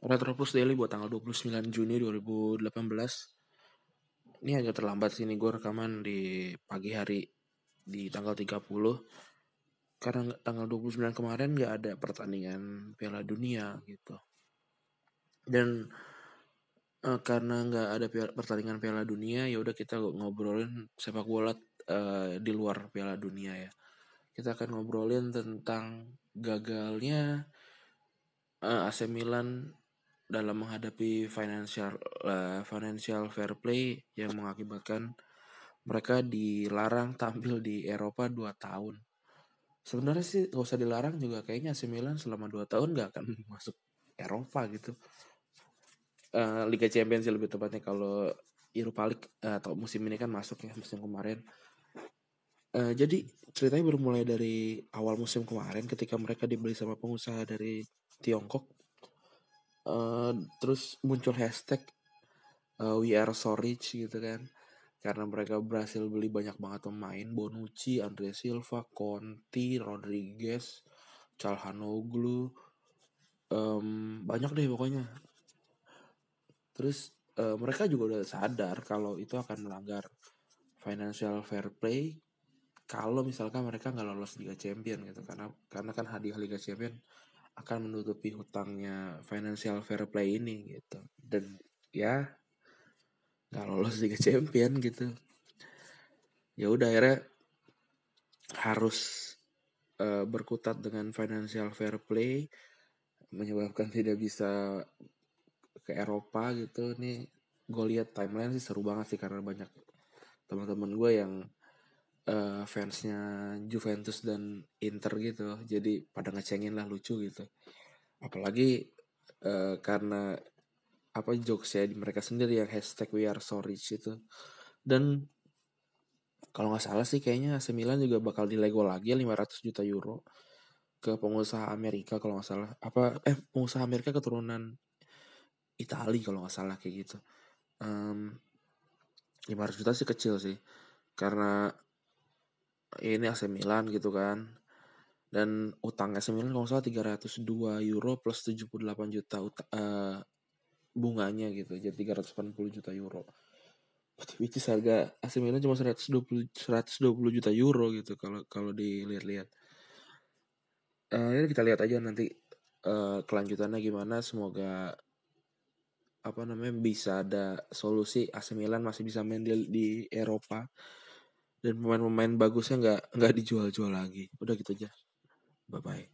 Retropus Daily buat tanggal 29 Juni 2018. Ini agak terlambat sih nih gue rekaman di pagi hari di tanggal 30. Karena tanggal 29 kemarin gak ada pertandingan Piala Dunia gitu. Dan uh, karena nggak ada piala, pertandingan Piala Dunia, ya udah kita ngobrolin sepak bola uh, di luar Piala Dunia ya. Kita akan ngobrolin tentang gagalnya uh, AC Milan dalam menghadapi financial uh, financial fair play yang mengakibatkan mereka dilarang tampil di Eropa 2 tahun. Sebenarnya sih gak usah dilarang juga kayaknya AC Milan selama 2 tahun gak akan masuk Eropa gitu. Uh, Liga Champions sih lebih tepatnya kalau Europa League uh, atau musim ini kan masuk ya musim kemarin. Uh, jadi ceritanya bermulai dari awal musim kemarin ketika mereka dibeli sama pengusaha dari Tiongkok uh, terus muncul hashtag uh, we are so rich gitu kan. Karena mereka berhasil beli banyak banget pemain. Bonucci, Andre Silva, Conti, Rodriguez, Calhanoglu um, banyak deh pokoknya. Terus uh, mereka juga udah sadar kalau itu akan melanggar financial fair play kalau misalkan mereka nggak lolos Liga Champion gitu. Karena karena kan hadiah Liga Champion akan menutupi hutangnya financial fair play ini gitu. Dan ya nggak lolos Liga Champion gitu. Ya udah akhirnya harus uh, berkutat dengan financial fair play menyebabkan tidak bisa ke Eropa gitu. Nih gue lihat timeline sih seru banget sih karena banyak teman-teman gue yang uh, fansnya Juventus dan Inter gitu. Jadi pada ngecengin lah lucu gitu. Apalagi uh, karena apa jokes ya mereka sendiri yang hashtag we are sorry itu. Dan kalau nggak salah sih kayaknya AC Milan juga bakal dilego lagi 500 juta euro ke pengusaha Amerika kalau nggak salah. Apa eh pengusaha Amerika keturunan Italia kalau nggak salah kayak gitu. Um, 500 juta sih kecil sih. Karena ini AC Milan gitu kan. Dan utang AC Milan kalau salah 302 euro plus 78 juta uh, bunganya gitu. Jadi 380 juta euro. Which is harga AC Milan cuma 120 120 juta euro gitu kalau kalau dilihat-lihat. Uh, ini kita lihat aja nanti uh, kelanjutannya gimana. Semoga apa namanya bisa ada solusi. AC Milan masih bisa main di, di Eropa dan pemain-pemain bagusnya nggak nggak dijual-jual lagi. Udah gitu aja. Bye bye